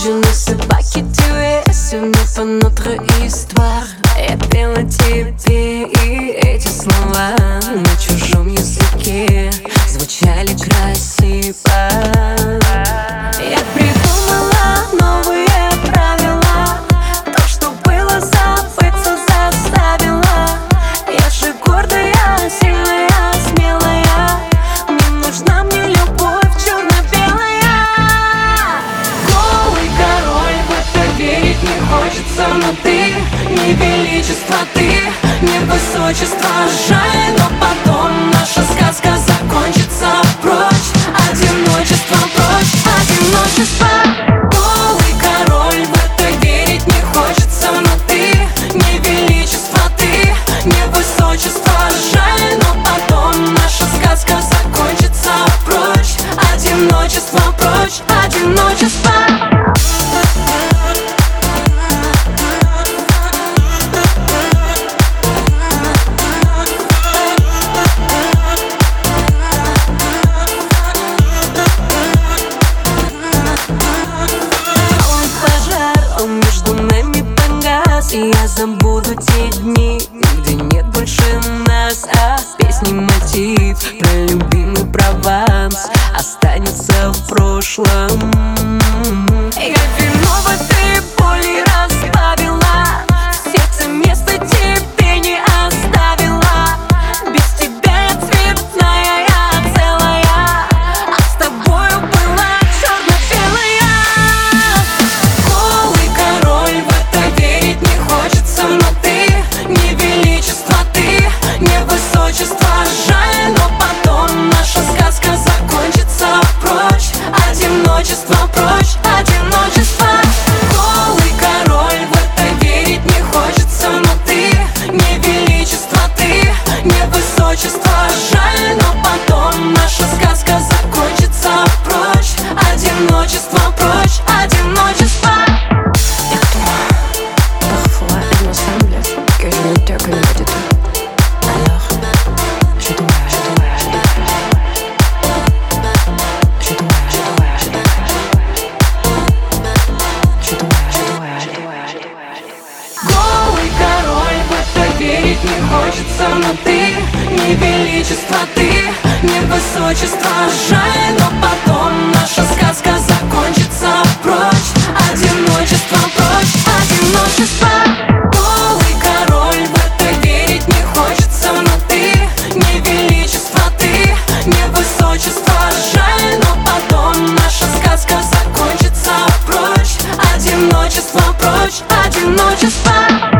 Je ne sais pas qui tu es, ce Я пела тебе и эти слова На чужом языке звучали красиво хочется Но ты не величество, ты не высочество. Жаль, но потом наша сказка закончится. Прочь, одиночество, прочь, одиночество. Голый король, в это верить не хочется Но ты не величество, ты не высочество. Жаль, но потом наша сказка закончится. Прочь, одиночество, прочь, одиночество И я забуду те дни, где нет больше нас одиночество, прочь, одиночество. Голый король, в это верить не хочется Но ты не величество, ты не высочество. Жаль, но потом наша сказка закончится. Прочь, одиночество, но ты не величество, ты не высочество. Жаль, но потом наша сказка закончится. Прочь, одиночество, прочь, одиночество. Голый король, в это верить не хочется. Но ты не величество, ты не высочество. Жаль, но потом наша сказка закончится. Прочь, одиночество, прочь, одиночество.